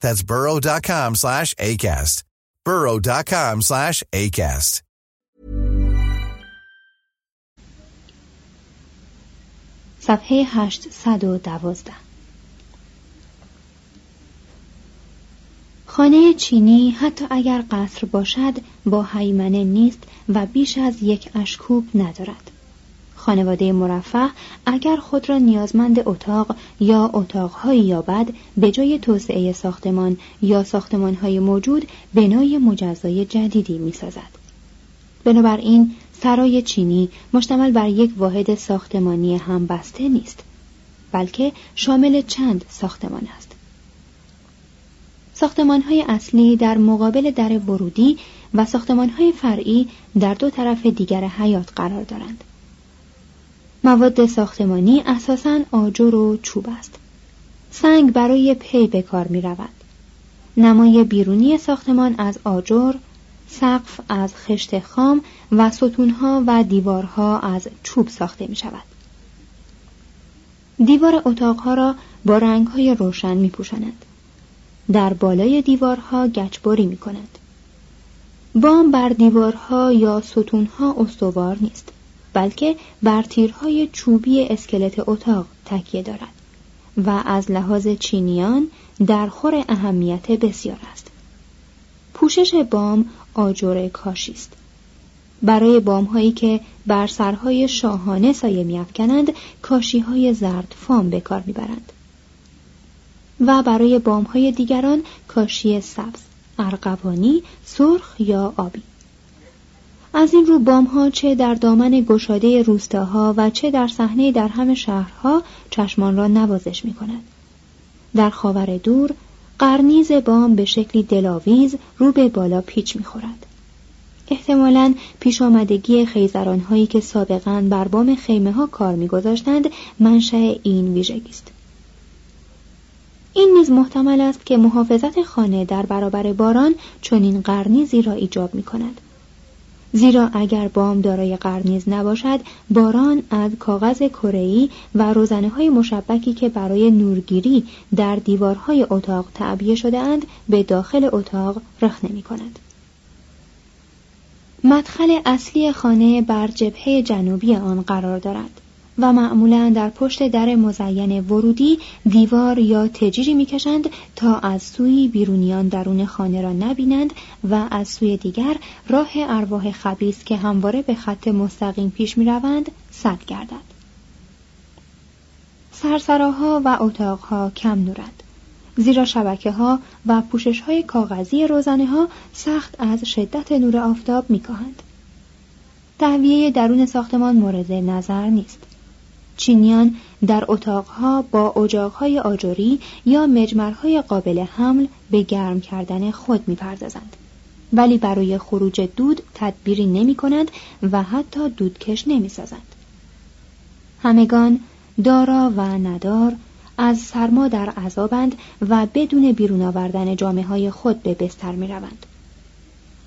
That's burrow.com slash ACAST. burrow.com slash ACAST. صفحه 812 خانه چینی حتی اگر قصر باشد با حیمنه نیست و بیش از یک اشکوب ندارد. خانواده مرفه اگر خود را نیازمند اتاق یا اتاقهایی یابد به جای توسعه ساختمان یا ساختمانهای موجود بنای مجزای جدیدی می‌سازد. بنابراین سرای چینی مشتمل بر یک واحد ساختمانی هم بسته نیست بلکه شامل چند ساختمان است. ساختمانهای اصلی در مقابل در ورودی و ساختمانهای فرعی در دو طرف دیگر حیات قرار دارند. مواد ساختمانی اساساً آجر و چوب است. سنگ برای پی به کار می رود. نمای بیرونی ساختمان از آجر، سقف از خشت خام و ستونها و دیوارها از چوب ساخته می شود. دیوار اتاقها را با رنگهای روشن می پوشند. در بالای دیوارها گچباری می کند. بام بر دیوارها یا ستونها استوار نیست. بلکه بر تیرهای چوبی اسکلت اتاق تکیه دارد و از لحاظ چینیان در خور اهمیت بسیار است. پوشش بام آجر کاشی است. برای بام هایی که بر سرهای شاهانه سایه میافکنند کاشی های زرد فام به کار می‌برند و برای بام های دیگران کاشی سبز، ارغوانی، سرخ یا آبی. از این رو بام ها چه در دامن گشاده روستاها و چه در صحنه در همه شهرها چشمان را نوازش می کند. در خاور دور قرنیز بام به شکلی دلاویز رو به بالا پیچ می خورد. احتمالا پیش آمدگی خیزران هایی که سابقا بر بام خیمه ها کار میگذاشتند منشأ این ویژگی است. این نیز محتمل است که محافظت خانه در برابر باران چنین قرنیزی را ایجاب می کند. زیرا اگر بام دارای قرنیز نباشد باران از کاغذ کره‌ای و روزنه های مشبکی که برای نورگیری در دیوارهای اتاق تعبیه شده اند به داخل اتاق رخ نمی کند. مدخل اصلی خانه بر جبهه جنوبی آن قرار دارد. و معمولا در پشت در مزین ورودی دیوار یا تجیری می‌کشند تا از سوی بیرونیان درون خانه را نبینند و از سوی دیگر راه ارواح خبیس که همواره به خط مستقیم پیش می‌روند سد گردد. سرسراها و اتاقها کم نورند زیرا شبکه ها و پوشش های کاغذی روزانه ها سخت از شدت نور آفتاب میکاهند. تهویه درون ساختمان مورد نظر نیست. چینیان در اتاقها با اجاقهای آجوری یا مجمرهای قابل حمل به گرم کردن خود می‌پردازند ولی برای خروج دود تدبیری نمی کنند و حتی دودکش نمی سازند. همگان دارا و ندار از سرما در عذابند و بدون بیرون آوردن جامعه های خود به بستر می روند.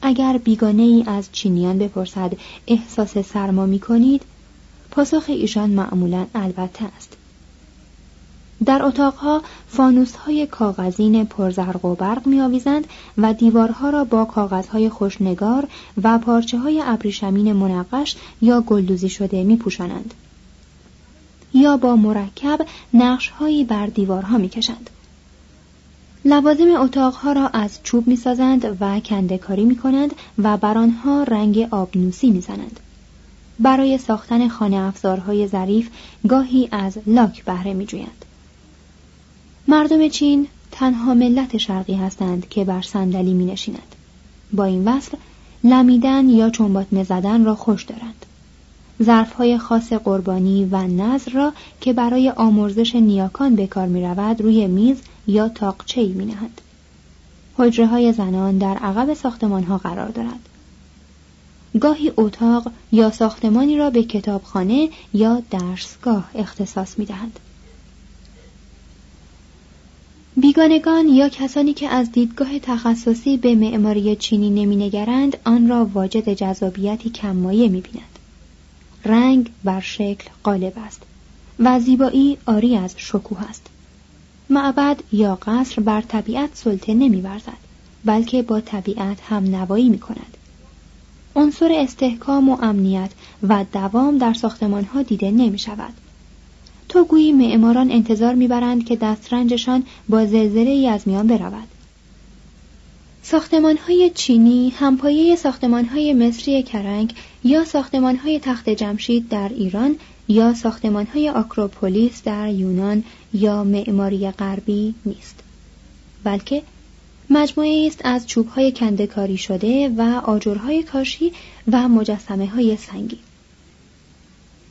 اگر بیگانه ای از چینیان بپرسد احساس سرما می کنید پاسخ ایشان معمولا البته است در اتاقها فانوس های کاغذین پرزرق و برق می و دیوارها را با کاغذهای خوشنگار و پارچه های ابریشمین منقش یا گلدوزی شده می پوشانند. یا با مرکب نقش هایی بر دیوارها می کشند. لوازم اتاقها را از چوب می سازند و کندکاری می کنند و بر آنها رنگ آبنوسی می زنند. برای ساختن خانه افزارهای ظریف گاهی از لاک بهره می جویند. مردم چین تنها ملت شرقی هستند که بر صندلی می نشیند. با این وصف لمیدن یا چنباتمه زدن را خوش دارند. ظرفهای خاص قربانی و نظر را که برای آمرزش نیاکان به کار می رود روی میز یا تاقچه می نهند. حجره های زنان در عقب ساختمان ها قرار دارد. گاهی اتاق یا ساختمانی را به کتابخانه یا درسگاه اختصاص می دهند. بیگانگان یا کسانی که از دیدگاه تخصصی به معماری چینی نمینگرند آن را واجد جذابیتی کممایه می‌بینند رنگ بر شکل غالب است و زیبایی آری از شکوه است معبد یا قصر بر طبیعت سلطه نمیورزد بلکه با طبیعت هم نوایی می کند. عنصر استحکام و امنیت و دوام در ساختمان ها دیده نمی شود. تو گویی معماران انتظار می‌برند که دسترنجشان با زلزله ای از میان برود ساختمان های چینی همپایه ساختمان های مصری کرنگ یا ساختمان های تخت جمشید در ایران یا ساختمان های آکروپولیس در یونان یا معماری غربی نیست بلکه مجموعه است از چوب های کندکاری شده و آجرهای کاشی و مجسمه های سنگی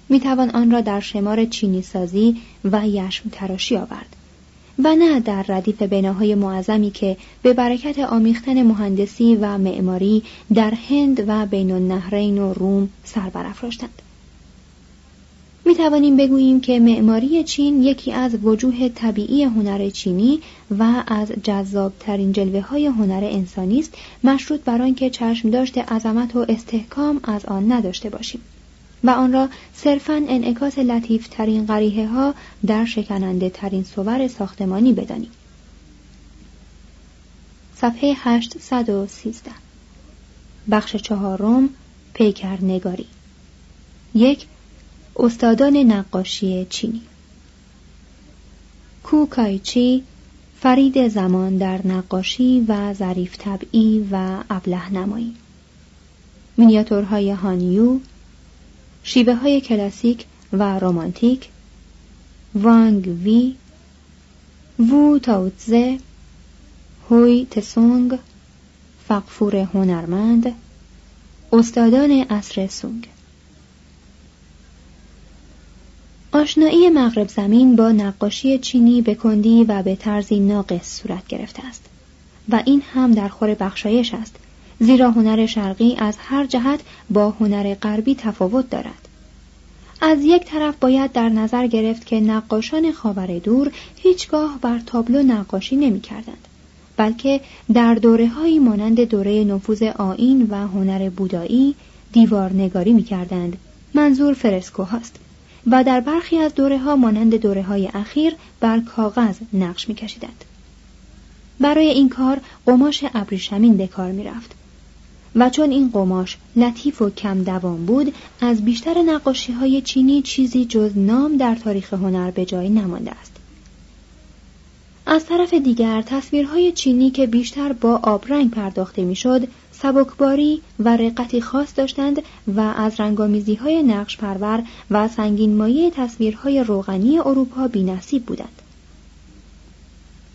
می توان آن را در شمار چینی سازی و یشم تراشی آورد و نه در ردیف بناهای معظمی که به برکت آمیختن مهندسی و معماری در هند و بین النهرین و روم سر برافراشتند. می توانیم بگوییم که معماری چین یکی از وجوه طبیعی هنر چینی و از جذابترین جلوه های هنر انسانی است مشروط بر آنکه چشم داشته عظمت و استحکام از آن نداشته باشیم. و آن را صرفا انعکاس لطیف ترین غریه ها در شکننده ترین صور ساختمانی بدانیم. صفحه 813 بخش چهارم پیکر نگاری یک استادان نقاشی چینی. کوکایچی فرید زمان در نقاشی و ظریف طبعی و ابله نمایی. مینیاتورهای هانیو شیوه های کلاسیک و رومانتیک وانگ وی وو تاوتزه هوی تسونگ فقفور هنرمند استادان عصر سونگ. آشنایی مغرب زمین با نقاشی چینی به کندی و به طرزی ناقص صورت گرفته است و این هم در خور بخشایش است زیرا هنر شرقی از هر جهت با هنر غربی تفاوت دارد از یک طرف باید در نظر گرفت که نقاشان خاور دور هیچگاه بر تابلو نقاشی نمی کردند. بلکه در دوره هایی مانند دوره نفوذ آین و هنر بودایی دیوار نگاری می کردند. منظور فرسکو هاست و در برخی از دوره ها مانند دوره های اخیر بر کاغذ نقش می کشیدند. برای این کار قماش ابریشمین به کار می رفت و چون این قماش لطیف و کم دوام بود از بیشتر نقاشی های چینی چیزی جز نام در تاریخ هنر به جای نمانده است از طرف دیگر تصویرهای چینی که بیشتر با آبرنگ پرداخته می‌شد سبکباری و رقتی خاص داشتند و از رنگامیزی های نقش پرور و سنگین مایه تصویرهای روغنی اروپا بینصیب بودند.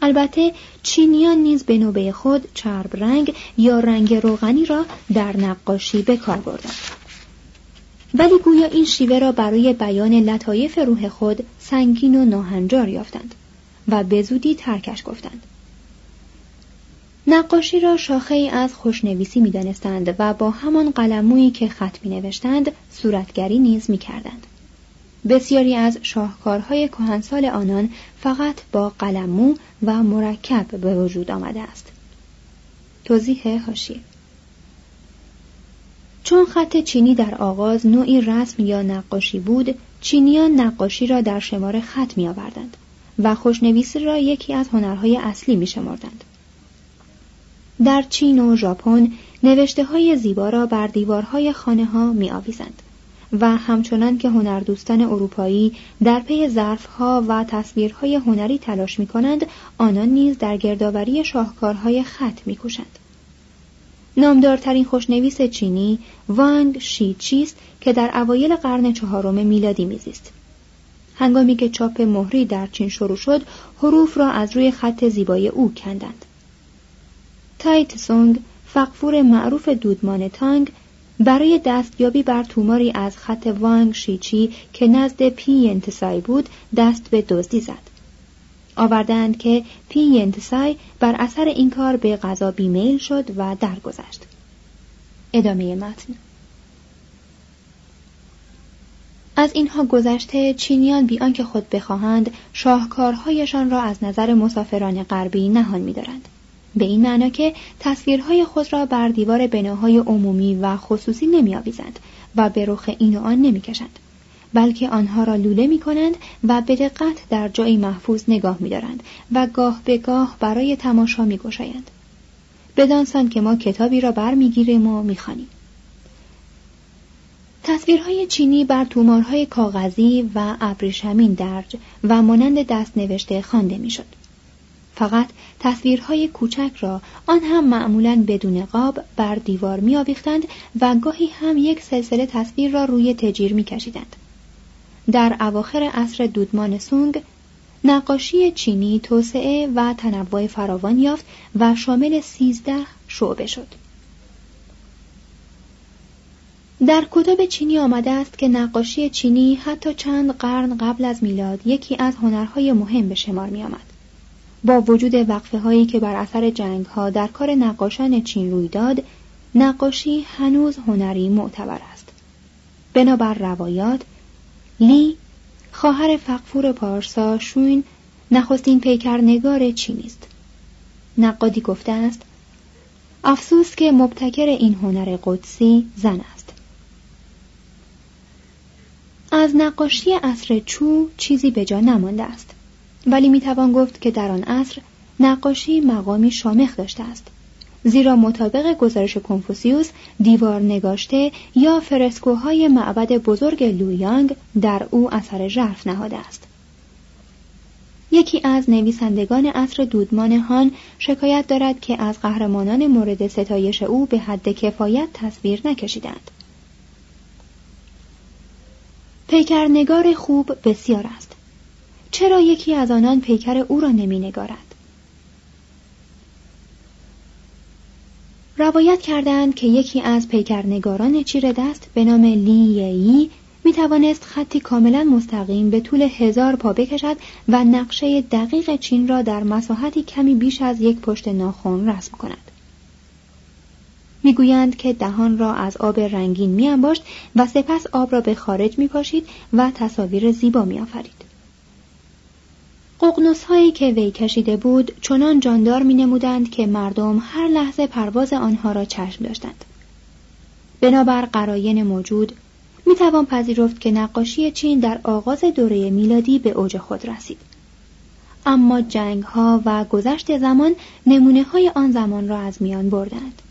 البته چینیان نیز به نوبه خود چرب رنگ یا رنگ روغنی را در نقاشی به کار بردند. ولی گویا این شیوه را برای بیان لطایف روح خود سنگین و ناهنجار یافتند و به زودی ترکش گفتند. نقاشی را شاخه ای از خوشنویسی می دانستند و با همان قلمویی که خط می نوشتند صورتگری نیز می کردند. بسیاری از شاهکارهای کهنسال آنان فقط با قلمو و مرکب به وجود آمده است. توضیح هاشیه چون خط چینی در آغاز نوعی رسم یا نقاشی بود چینیان نقاشی را در شمار خط می آوردند و خوشنویسی را یکی از هنرهای اصلی می شمردند. در چین و ژاپن نوشته های زیبا را بر دیوارهای خانه ها می و همچنان که هنردوستان اروپایی در پی ظرفها و تصویرهای هنری تلاش می کنند آنان نیز در گردآوری شاهکارهای خط می کوشند. نامدارترین خوشنویس چینی وانگ شی است که در اوایل قرن چهارم میلادی میزیست. هنگامی که چاپ مهری در چین شروع شد، حروف را از روی خط زیبای او کندند. تای تسونگ، فقفور معروف دودمان تانگ، برای دستیابی بر توماری از خط وانگ شیچی که نزد پی انتسای بود دست به دزدی زد. آوردند که پی ینتسای بر اثر این کار به غذا بیمیل شد و درگذشت. ادامه متن از اینها گذشته چینیان بی آنکه خود بخواهند شاهکارهایشان را از نظر مسافران غربی نهان می‌دارند به این معنا که تصویرهای خود را بر دیوار بناهای عمومی و خصوصی نمیآویزند و به رخ این و آن نمی‌کشند بلکه آنها را لوله می کنند و به دقت در جایی محفوظ نگاه می دارند و گاه به گاه برای تماشا می گشایند. بدانسان که ما کتابی را برمیگیریم و می‌خوانیم. تصویرهای چینی بر تومارهای کاغذی و ابریشمین درج و مانند دست نوشته خوانده می‌شد. فقط تصویرهای کوچک را آن هم معمولا بدون قاب بر دیوار می و گاهی هم یک سلسله تصویر را روی تجیر می کشیدند. در اواخر عصر دودمان سونگ نقاشی چینی توسعه و تنوع فراوان یافت و شامل سیزده شعبه شد. در کتب چینی آمده است که نقاشی چینی حتی چند قرن قبل از میلاد یکی از هنرهای مهم به شمار می آمد. با وجود وقفه هایی که بر اثر جنگ ها در کار نقاشان چین روی داد، نقاشی هنوز هنری معتبر است. بنابر روایات، لی خواهر فقفور پارسا شوین نخستین پیکرنگار چینی است. نقادی گفته است افسوس که مبتکر این هنر قدسی زن است. از نقاشی عصر چو چیزی به جا نمانده است. ولی می‌توان گفت که در آن عصر نقاشی مقامی شامخ داشته است. زیرا مطابق گزارش کنفوسیوس دیوار نگاشته یا فرسکوهای معبد بزرگ لویانگ در او اثر ژرف نهاده است. یکی از نویسندگان عصر دودمان هان شکایت دارد که از قهرمانان مورد ستایش او به حد کفایت تصویر نکشیدند. پیکرنگار خوب بسیار است. چرا یکی از آنان پیکر او را نمی نگارد؟ روایت کردند که یکی از پیکرنگاران چیر دست به نام لی می توانست خطی کاملا مستقیم به طول هزار پا بکشد و نقشه دقیق چین را در مساحتی کمی بیش از یک پشت ناخن رسم کند. می‌گویند که دهان را از آب رنگین می و سپس آب را به خارج می پاشید و تصاویر زیبا می آفرید. ققنوس هایی که وی کشیده بود چنان جاندار می نمودند که مردم هر لحظه پرواز آنها را چشم داشتند. بنابر قراین موجود می توان پذیرفت که نقاشی چین در آغاز دوره میلادی به اوج خود رسید. اما جنگ ها و گذشت زمان نمونه های آن زمان را از میان بردند.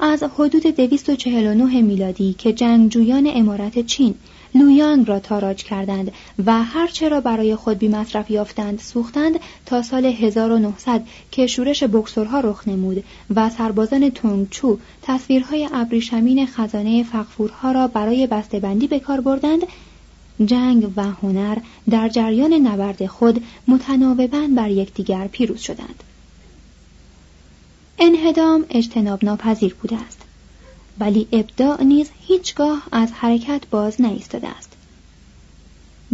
از حدود 249 میلادی که جنگجویان امارت چین لویانگ را تاراج کردند و هرچه را برای خود بی مصرف یافتند سوختند تا سال 1900 که شورش بکسورها رخ نمود و سربازان تونگچو تصویرهای ابریشمین خزانه فقفورها را برای بسته‌بندی به کار بردند. جنگ و هنر در جریان نبرد خود متناوبا بر یکدیگر پیروز شدند. انهدام اجتناب ناپذیر بوده است. ولی ابداع نیز هیچگاه از حرکت باز نایستاده است.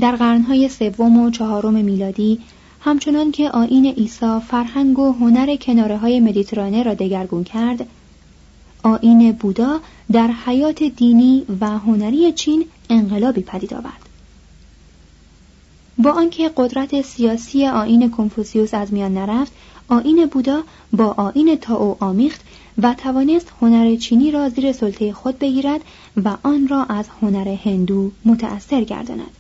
در قرنهای سوم و چهارم میلادی همچنان که آین عیسی فرهنگ و هنر کناره های مدیترانه را دگرگون کرد آین بودا در حیات دینی و هنری چین انقلابی پدید آورد. با آنکه قدرت سیاسی آین کنفوسیوس از میان نرفت آین بودا با آین تاو آمیخت و توانست هنر چینی را زیر سلطه خود بگیرد و آن را از هنر هندو متأثر گرداند.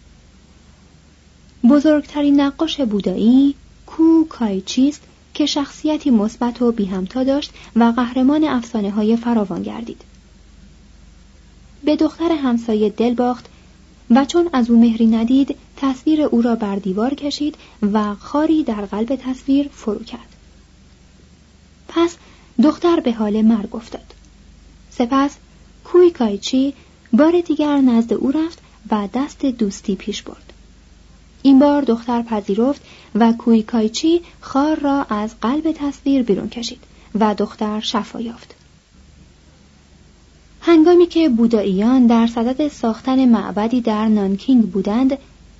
بزرگترین نقاش بودایی کو کایچیست که شخصیتی مثبت و بیهمتا داشت و قهرمان افسانه های فراوان گردید. به دختر همسایه دل باخت و چون از او مهری ندید تصویر او را بر دیوار کشید و خاری در قلب تصویر فرو کرد. پس دختر به حال مرگ افتاد. سپس کوی کایچی بار دیگر نزد او رفت و دست دوستی پیش برد. این بار دختر پذیرفت و کوی کایچی خار را از قلب تصویر بیرون کشید و دختر شفا یافت. هنگامی که بوداییان در صدد ساختن معبدی در نانکینگ بودند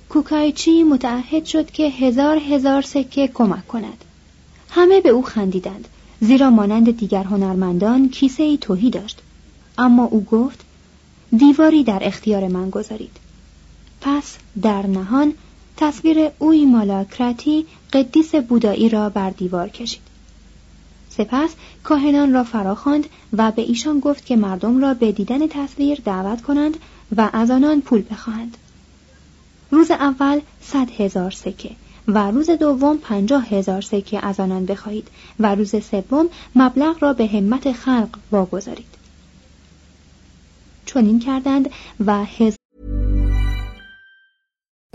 کوکایچی متعهد شد که هزار هزار سکه کمک کند. همه به او خندیدند زیرا مانند دیگر هنرمندان کیسه ای توهی داشت. اما او گفت دیواری در اختیار من گذارید. پس در نهان تصویر اوی مالاکراتی قدیس بودایی را بر دیوار کشید. سپس کاهنان را فراخواند و به ایشان گفت که مردم را به دیدن تصویر دعوت کنند و از آنان پول بخواهند. روز اول صد هزار سکه. و روز دوم پنجاه هزار سکه از آنان بخواهید و روز سوم مبلغ را به همت خلق واگذارید چنین کردند و هزار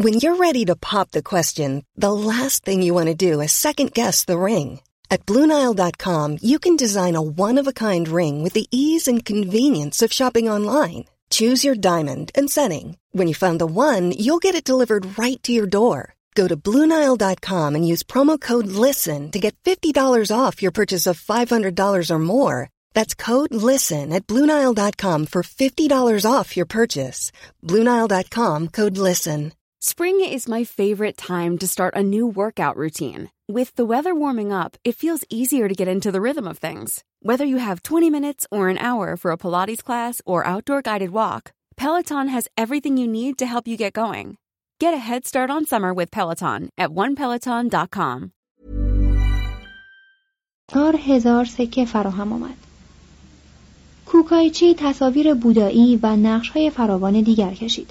When you're ready to pop the question, the last thing you want to do is second guess the ring. At BlueNile.com, you can design a one-of-a-kind ring with the ease and convenience of shopping online. Choose your diamond and setting. When you find the one, you'll get it delivered right to your door. Go to Bluenile.com and use promo code LISTEN to get $50 off your purchase of $500 or more. That's code LISTEN at Bluenile.com for $50 off your purchase. Bluenile.com code LISTEN. Spring is my favorite time to start a new workout routine. With the weather warming up, it feels easier to get into the rhythm of things. Whether you have 20 minutes or an hour for a Pilates class or outdoor guided walk, Peloton has everything you need to help you get going. Get a head start on summer with Peloton at onepeloton.com. چهار هزار سکه فراهم آمد. کوکایچی تصاویر بودایی و نقش های فراوان دیگر کشید.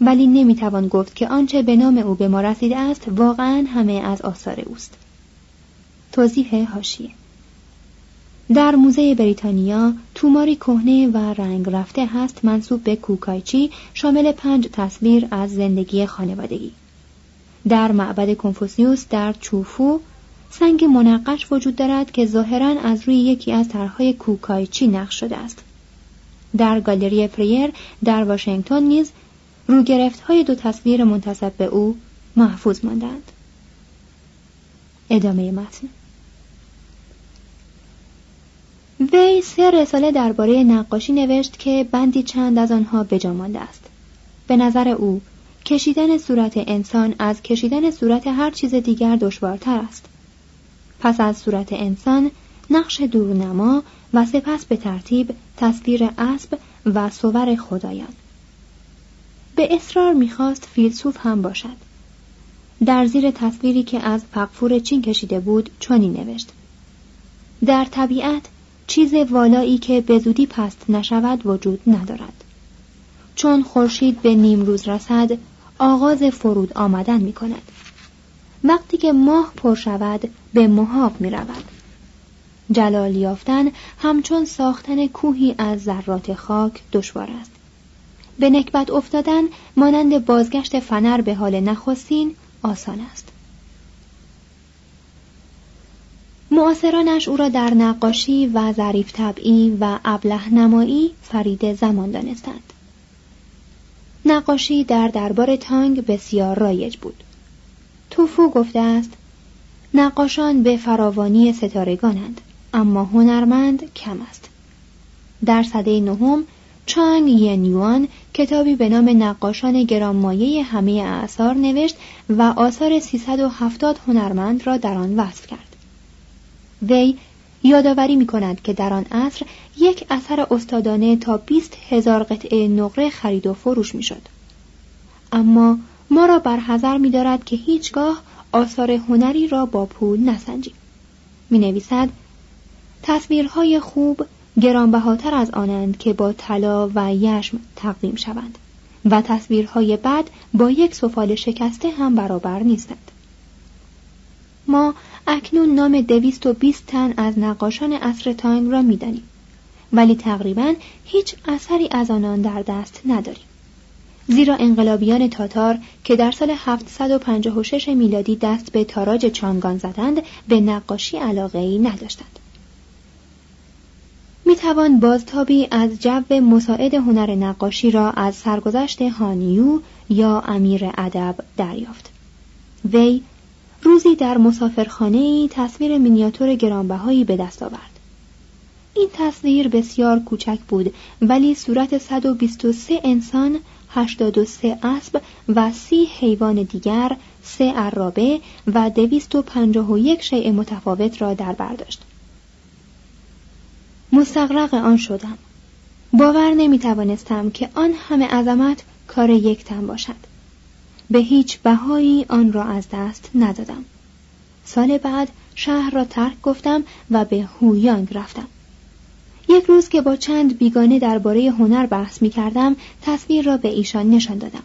ولی نمی‌توان گفت که آنچه به نام او به ما رسیده است واقعا همه از آثار اوست. توضیح هاشیه در موزه بریتانیا توماری کهنه و رنگ رفته هست منصوب به کوکایچی شامل پنج تصویر از زندگی خانوادگی. در معبد کنفوسیوس در چوفو سنگ منقش وجود دارد که ظاهرا از روی یکی از طرحهای کوکایچی نقش شده است. در گالری فریر در واشنگتن نیز روگرفت های دو تصویر منتصب به او محفوظ ماندند. ادامه متن وی سه رساله درباره نقاشی نوشت که بندی چند از آنها بجا مانده است. به نظر او کشیدن صورت انسان از کشیدن صورت هر چیز دیگر دشوارتر است. پس از صورت انسان نقش دورنما و سپس به ترتیب تصویر اسب و صور خدایان. به اصرار می‌خواست فیلسوف هم باشد. در زیر تصویری که از فقفور چین کشیده بود چنین نوشت. در طبیعت چیز والایی که به زودی پست نشود وجود ندارد. چون خورشید به نیم روز رسد آغاز فرود آمدن می کند. وقتی که ماه پر شود به محاق می رود. جلال یافتن همچون ساختن کوهی از ذرات خاک دشوار است. به نکبت افتادن مانند بازگشت فنر به حال نخستین آسان است. معاصرانش او را در نقاشی و ظریف طبعی و ابله نمایی فرید زمان دانستند. نقاشی در دربار تانگ بسیار رایج بود. توفو گفته است نقاشان به فراوانی ستارگانند اما هنرمند کم است. در سده نهم چانگ ینیوان کتابی به نام نقاشان گرانمایه همه اعثار نوشت و آثار 370 هنرمند را در آن وصف کرد. وی یادآوری می کند که در آن عصر یک اثر استادانه تا 20 هزار قطعه نقره خرید و فروش می شد. اما ما را بر حذر می دارد که هیچگاه آثار هنری را با پول نسنجیم. می نویسد تصویرهای خوب گرانبهاتر از آنند که با طلا و یشم تقدیم شوند و تصویرهای بد با یک سفال شکسته هم برابر نیستند. ما اکنون نام دویست و بیست تن از نقاشان اصر تایم را می‌دانیم ولی تقریبا هیچ اثری از آنان در دست نداریم. زیرا انقلابیان تاتار که در سال 756 میلادی دست به تاراج چانگان زدند به نقاشی علاقه ای نداشتند. می توان بازتابی از جو مساعد هنر نقاشی را از سرگذشت هانیو یا امیر ادب دریافت. وی روزی در مسافرخانه تصویر مینیاتور گرانبهایی به دست آورد. این تصویر بسیار کوچک بود ولی صورت 123 انسان 83 اسب و سی حیوان دیگر، سه عرابه و دویست و پنجاه و یک شیء متفاوت را در برداشت. مستقرق آن شدم. باور نمی توانستم که آن همه عظمت کار یک تن باشد. به هیچ بهایی آن را از دست ندادم. سال بعد شهر را ترک گفتم و به هویانگ رفتم. یک روز که با چند بیگانه درباره هنر بحث می کردم تصویر را به ایشان نشان دادم.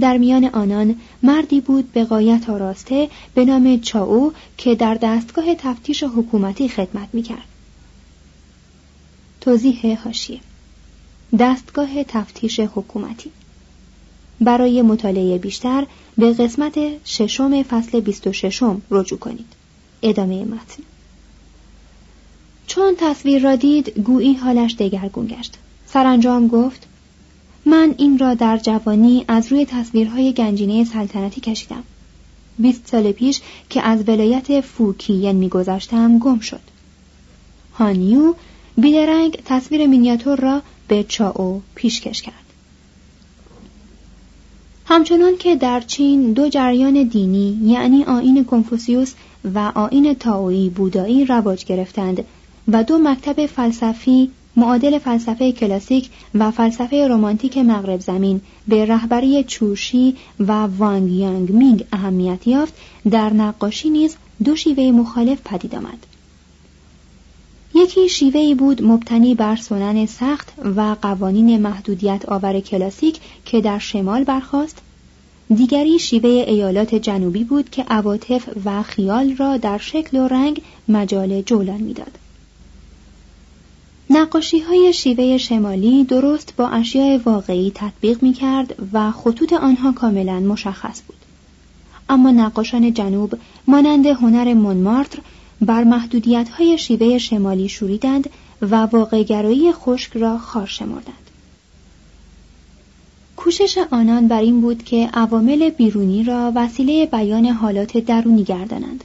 در میان آنان مردی بود به قایت آراسته به نام چاو که در دستگاه تفتیش حکومتی خدمت می کرد. توضیح هاشیه دستگاه تفتیش حکومتی برای مطالعه بیشتر به قسمت ششم فصل 26 رجوع کنید. ادامه متن. چون تصویر را دید گویی حالش دگرگون گشت. سرانجام گفت من این را در جوانی از روی تصویرهای گنجینه سلطنتی کشیدم. بیست سال پیش که از ولایت فوکیین میگذشتم گم شد. هانیو بیدرنگ تصویر مینیاتور را به چاو پیشکش کرد. همچنان که در چین دو جریان دینی یعنی آین کنفوسیوس و آین تاویی بودایی رواج گرفتند و دو مکتب فلسفی معادل فلسفه کلاسیک و فلسفه رمانتیک مغرب زمین به رهبری چوشی و وانگ یانگ مینگ اهمیت یافت در نقاشی نیز دو شیوه مخالف پدید آمد. یکی شیوهی بود مبتنی بر سنن سخت و قوانین محدودیت آور کلاسیک که در شمال برخاست دیگری شیوه ایالات جنوبی بود که عواطف و خیال را در شکل و رنگ مجال جولان می‌داد. نقاشی های شیوه شمالی درست با اشیاء واقعی تطبیق می کرد و خطوط آنها کاملا مشخص بود. اما نقاشان جنوب مانند هنر مونمارتر بر محدودیت های شیوه شمالی شوریدند و واقعگرایی خشک را خار شمردند. کوشش آنان بر این بود که عوامل بیرونی را وسیله بیان حالات درونی گردانند.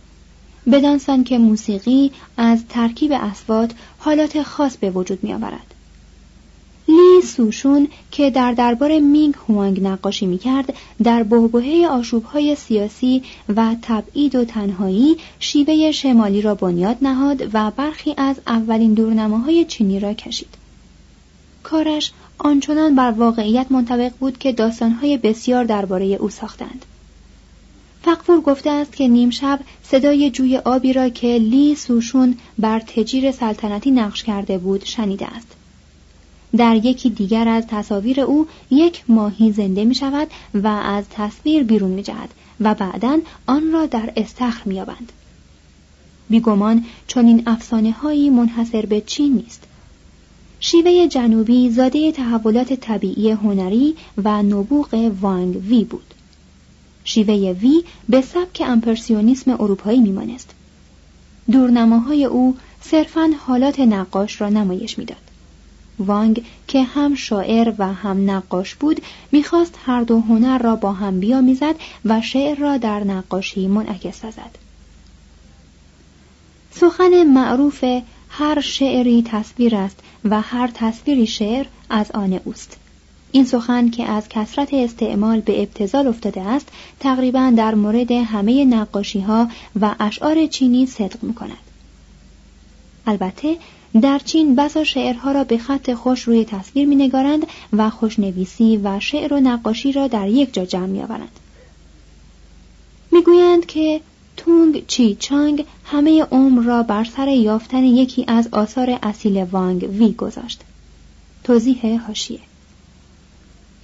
بدانسان که موسیقی از ترکیب اسوات حالات خاص به وجود می آورد. لی سوشون که در دربار مینگ هوانگ نقاشی می کرد در بهبهه آشوبهای سیاسی و تبعید و تنهایی شیوه شمالی را بنیاد نهاد و برخی از اولین دورنماهای چینی را کشید. کارش آنچنان بر واقعیت منطبق بود که داستانهای بسیار درباره او ساختند. فقفور گفته است که نیم شب صدای جوی آبی را که لی سوشون بر تجیر سلطنتی نقش کرده بود شنیده است. در یکی دیگر از تصاویر او یک ماهی زنده می شود و از تصویر بیرون می جهد و بعدا آن را در استخر می یابند. بیگمان چون این افسانه هایی منحصر به چین نیست. شیوه جنوبی زاده تحولات طبیعی هنری و نبوغ وانگ وی بود. شیوه وی به سبک امپرسیونیسم اروپایی میمانست. دورنماهای او صرفا حالات نقاش را نمایش می‌داد. وانگ که هم شاعر و هم نقاش بود می‌خواست هر دو هنر را با هم بیامیزد و شعر را در نقاشی منعکس سازد. سخن معروف هر شعری تصویر است و هر تصویری شعر از آن اوست این سخن که از کسرت استعمال به ابتزال افتاده است تقریبا در مورد همه نقاشی ها و اشعار چینی صدق می کند. البته در چین بسا شعرها را به خط خوش روی تصویر می نگارند و خوشنویسی و شعر و نقاشی را در یک جا جمع می آورند. می گویند که تونگ چی چانگ همه عمر را بر سر یافتن یکی از آثار اصیل وانگ وی گذاشت. توضیح هاشیه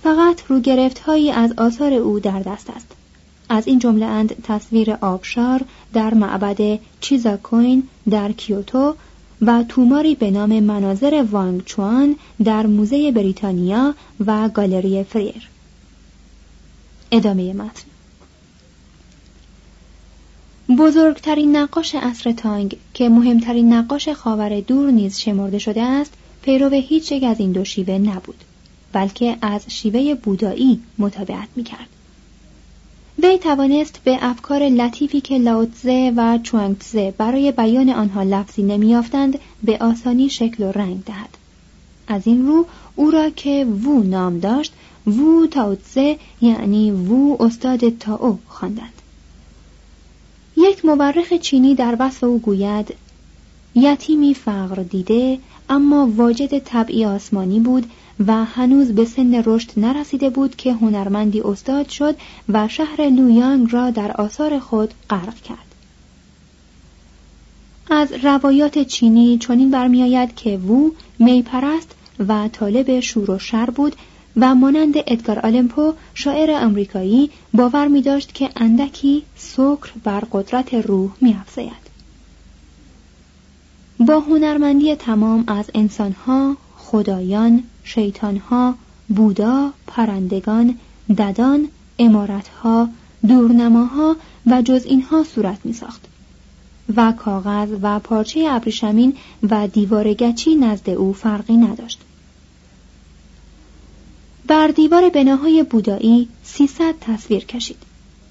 فقط گرفت هایی از آثار او در دست است. از این جمله اند تصویر آبشار در معبد چیزاکوین در کیوتو و توماری به نام مناظر وانگ چوان در موزه بریتانیا و گالری فریر. ادامه متن بزرگترین نقاش اصر تانگ که مهمترین نقاش خاور دور نیز شمرده شده است پیرو هیچ یک از این دو شیوه نبود بلکه از شیوه بودایی مطابقت می‌کرد وی توانست به افکار لطیفی که لاوتزه و چوانگتزه برای بیان آنها لفظی نمیافتند به آسانی شکل و رنگ دهد. از این رو او را که وو نام داشت وو تاوتزه یعنی وو استاد تاو خواندند. یک مورخ چینی در وصف او گوید یتیمی فقر دیده اما واجد طبعی آسمانی بود و هنوز به سن رشد نرسیده بود که هنرمندی استاد شد و شهر لویانگ را در آثار خود غرق کرد از روایات چینی چنین برمیآید که وو میپرست و طالب شور و شر بود و مانند ادگار آلمپو شاعر امریکایی باور می داشت که اندکی سکر بر قدرت روح می افزاید. با هنرمندی تمام از انسانها، خدایان، شیطانها، بودا، پرندگان، ددان، امارتها، دورنماها و جز اینها صورت می ساخت. و کاغذ و پارچه ابریشمین و دیوار گچی نزد او فرقی نداشت. بر دیوار بناهای بودایی 300 تصویر کشید.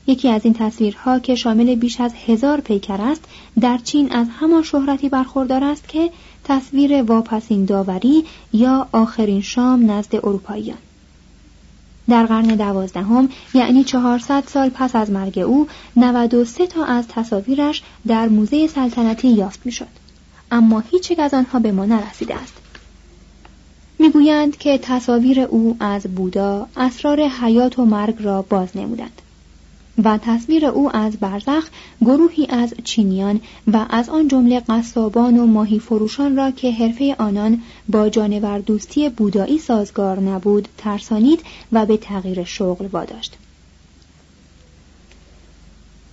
یکی از این تصویرها که شامل بیش از هزار پیکر است در چین از همان شهرتی برخوردار است که تصویر واپسین داوری یا آخرین شام نزد اروپاییان. در قرن دوازدهم یعنی 400 سال پس از مرگ او 93 تا از تصاویرش در موزه سلطنتی یافت می‌شد. اما هیچ از آنها به ما نرسیده است. می‌گویند که تصاویر او از بودا اسرار حیات و مرگ را باز نمودند. و تصویر او از برزخ گروهی از چینیان و از آن جمله قصابان و ماهی فروشان را که حرفه آنان با جانور دوستی بودایی سازگار نبود ترسانید و به تغییر شغل واداشت.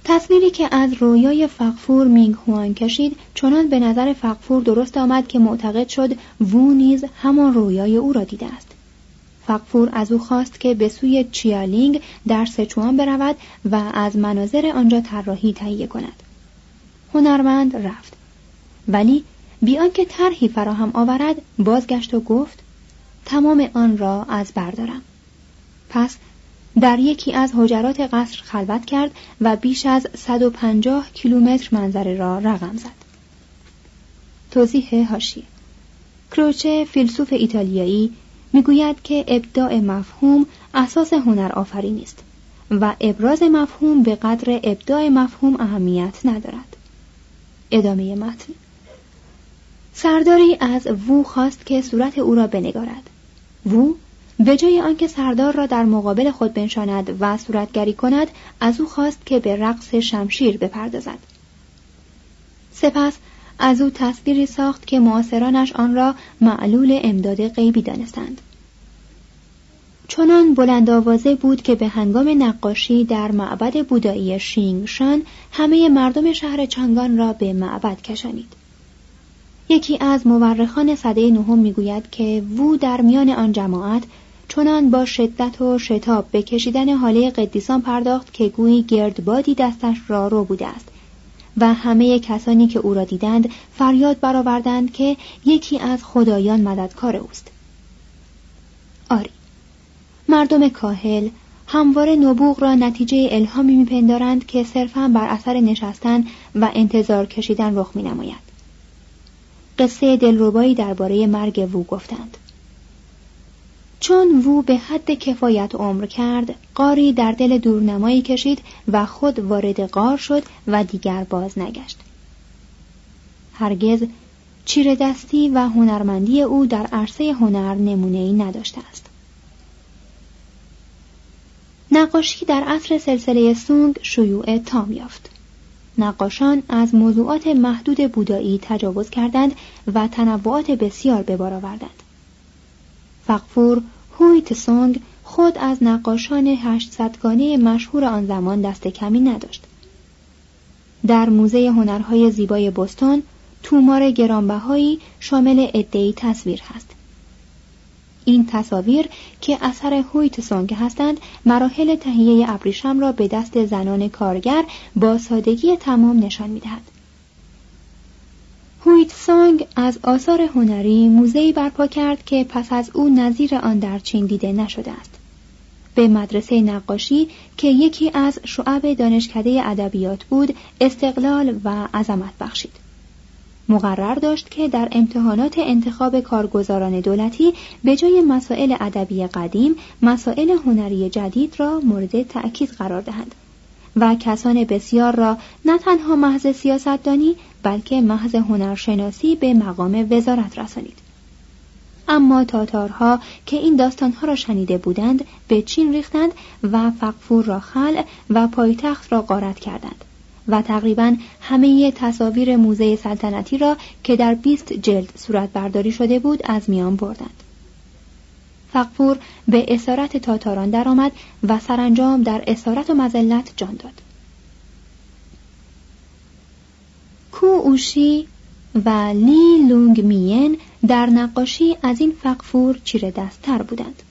تصویری که از رویای فقفور مینگ هوان کشید چنان به نظر فقفور درست آمد که معتقد شد وو نیز همان رویای او را دیده است فقفور از او خواست که به سوی چیالینگ در سچوان برود و از مناظر آنجا طراحی تهیه کند. هنرمند رفت. ولی بیان که طرحی فراهم آورد بازگشت و گفت تمام آن را از بردارم پس در یکی از حجرات قصر خلوت کرد و بیش از 150 کیلومتر منظره را رقم زد. توضیح هاشی. کروچه فیلسوف ایتالیایی می‌گوید که ابداع مفهوم اساس هنر آفرینی است و ابراز مفهوم به قدر ابداع مفهوم اهمیت ندارد. ادامه متن سرداری از وو خواست که صورت او را بنگارد. وو به جای آنکه سردار را در مقابل خود بنشاند و صورتگری کند از او خواست که به رقص شمشیر بپردازد سپس از او تصویری ساخت که معاصرانش آن را معلول امداد غیبی دانستند. چنان بلند آوازه بود که به هنگام نقاشی در معبد بودایی شینگشان همه مردم شهر چانگان را به معبد کشانید. یکی از مورخان صده نهم می‌گوید که وو در میان آن جماعت چنان با شدت و شتاب به کشیدن حاله قدیسان پرداخت که گویی گردبادی دستش را رو بوده است. و همه کسانی که او را دیدند فریاد برآوردند که یکی از خدایان مددکار اوست آری مردم کاهل همواره نبوغ را نتیجه الهامی میپندارند که صرفا بر اثر نشستن و انتظار کشیدن رخ می نماید. قصه دلربایی درباره مرگ وو گفتند چون وو به حد کفایت عمر کرد قاری در دل دورنمایی کشید و خود وارد قار شد و دیگر باز نگشت. هرگز چیر دستی و هنرمندی او در عرصه هنر ای نداشته است. نقاشی در عصر سلسله سونگ شیوع تام یافت. نقاشان از موضوعات محدود بودایی تجاوز کردند و تنوعات بسیار به بار آوردند. فقفور هویت سونگ خود از نقاشان هشتصدگانه مشهور آن زمان دست کمی نداشت. در موزه هنرهای زیبای بستون تومار گرانبهایی شامل عدهای تصویر هست. این تصاویر که اثر هویت سونگ هستند مراحل تهیه ابریشم را به دست زنان کارگر با سادگی تمام نشان می‌دهد. هویت سونگ از آثار هنری موزهی برپا کرد که پس از او نظیر آن در چین دیده نشده است به مدرسه نقاشی که یکی از شعب دانشکده ادبیات بود استقلال و عظمت بخشید. مقرر داشت که در امتحانات انتخاب کارگزاران دولتی به جای مسائل ادبی قدیم مسائل هنری جدید را مورد تأکید قرار دهند. و کسان بسیار را نه تنها محض سیاستدانی بلکه محض هنرشناسی به مقام وزارت رسانید اما تاتارها که این داستانها را شنیده بودند به چین ریختند و فقفور را خلع و پایتخت را غارت کردند و تقریبا همه تصاویر موزه سلطنتی را که در 20 جلد صورت برداری شده بود از میان بردند. فقفور به اسارت تاتاران درآمد و سرانجام در اسارت و مزلت جان داد. کو اوشی و لی لونگ مین در نقاشی از این فقفور چیره دستتر بودند.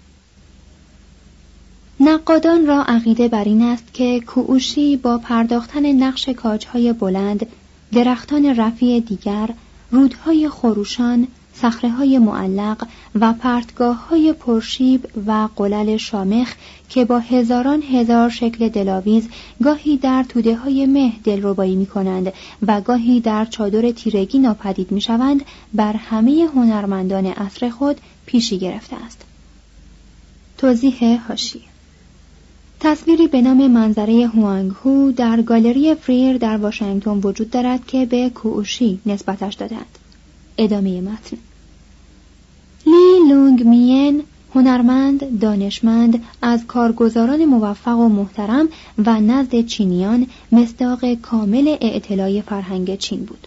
نقادان را عقیده بر این است که کووشی با پرداختن نقش کاجهای بلند، درختان رفیع دیگر، رودهای خروشان، های معلق و پرتگاه های پرشیب و قلل شامخ که با هزاران هزار شکل دلاویز گاهی در توده های مه دلربایی می کنند و گاهی در چادر تیرگی ناپدید می شوند بر همه هنرمندان عصر خود پیشی گرفته است. توضیح هاشی تصویری به نام منظره هوانگ هو در گالری فریر در واشنگتن وجود دارد که به کووشی نسبتش دادند. ادامه متن لی لونگ مین هنرمند دانشمند از کارگزاران موفق و محترم و نزد چینیان مصداق کامل اعتلای فرهنگ چین بود.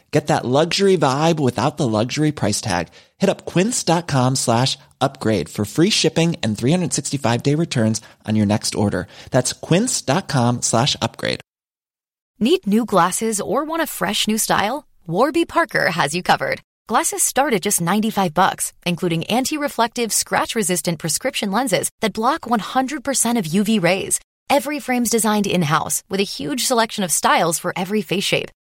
Get that luxury vibe without the luxury price tag. Hit up quince.com slash upgrade for free shipping and 365 day returns on your next order. That's quince.com slash upgrade. Need new glasses or want a fresh new style? Warby Parker has you covered. Glasses start at just 95 bucks, including anti-reflective, scratch-resistant prescription lenses that block 100% of UV rays. Every frame's designed in-house with a huge selection of styles for every face shape.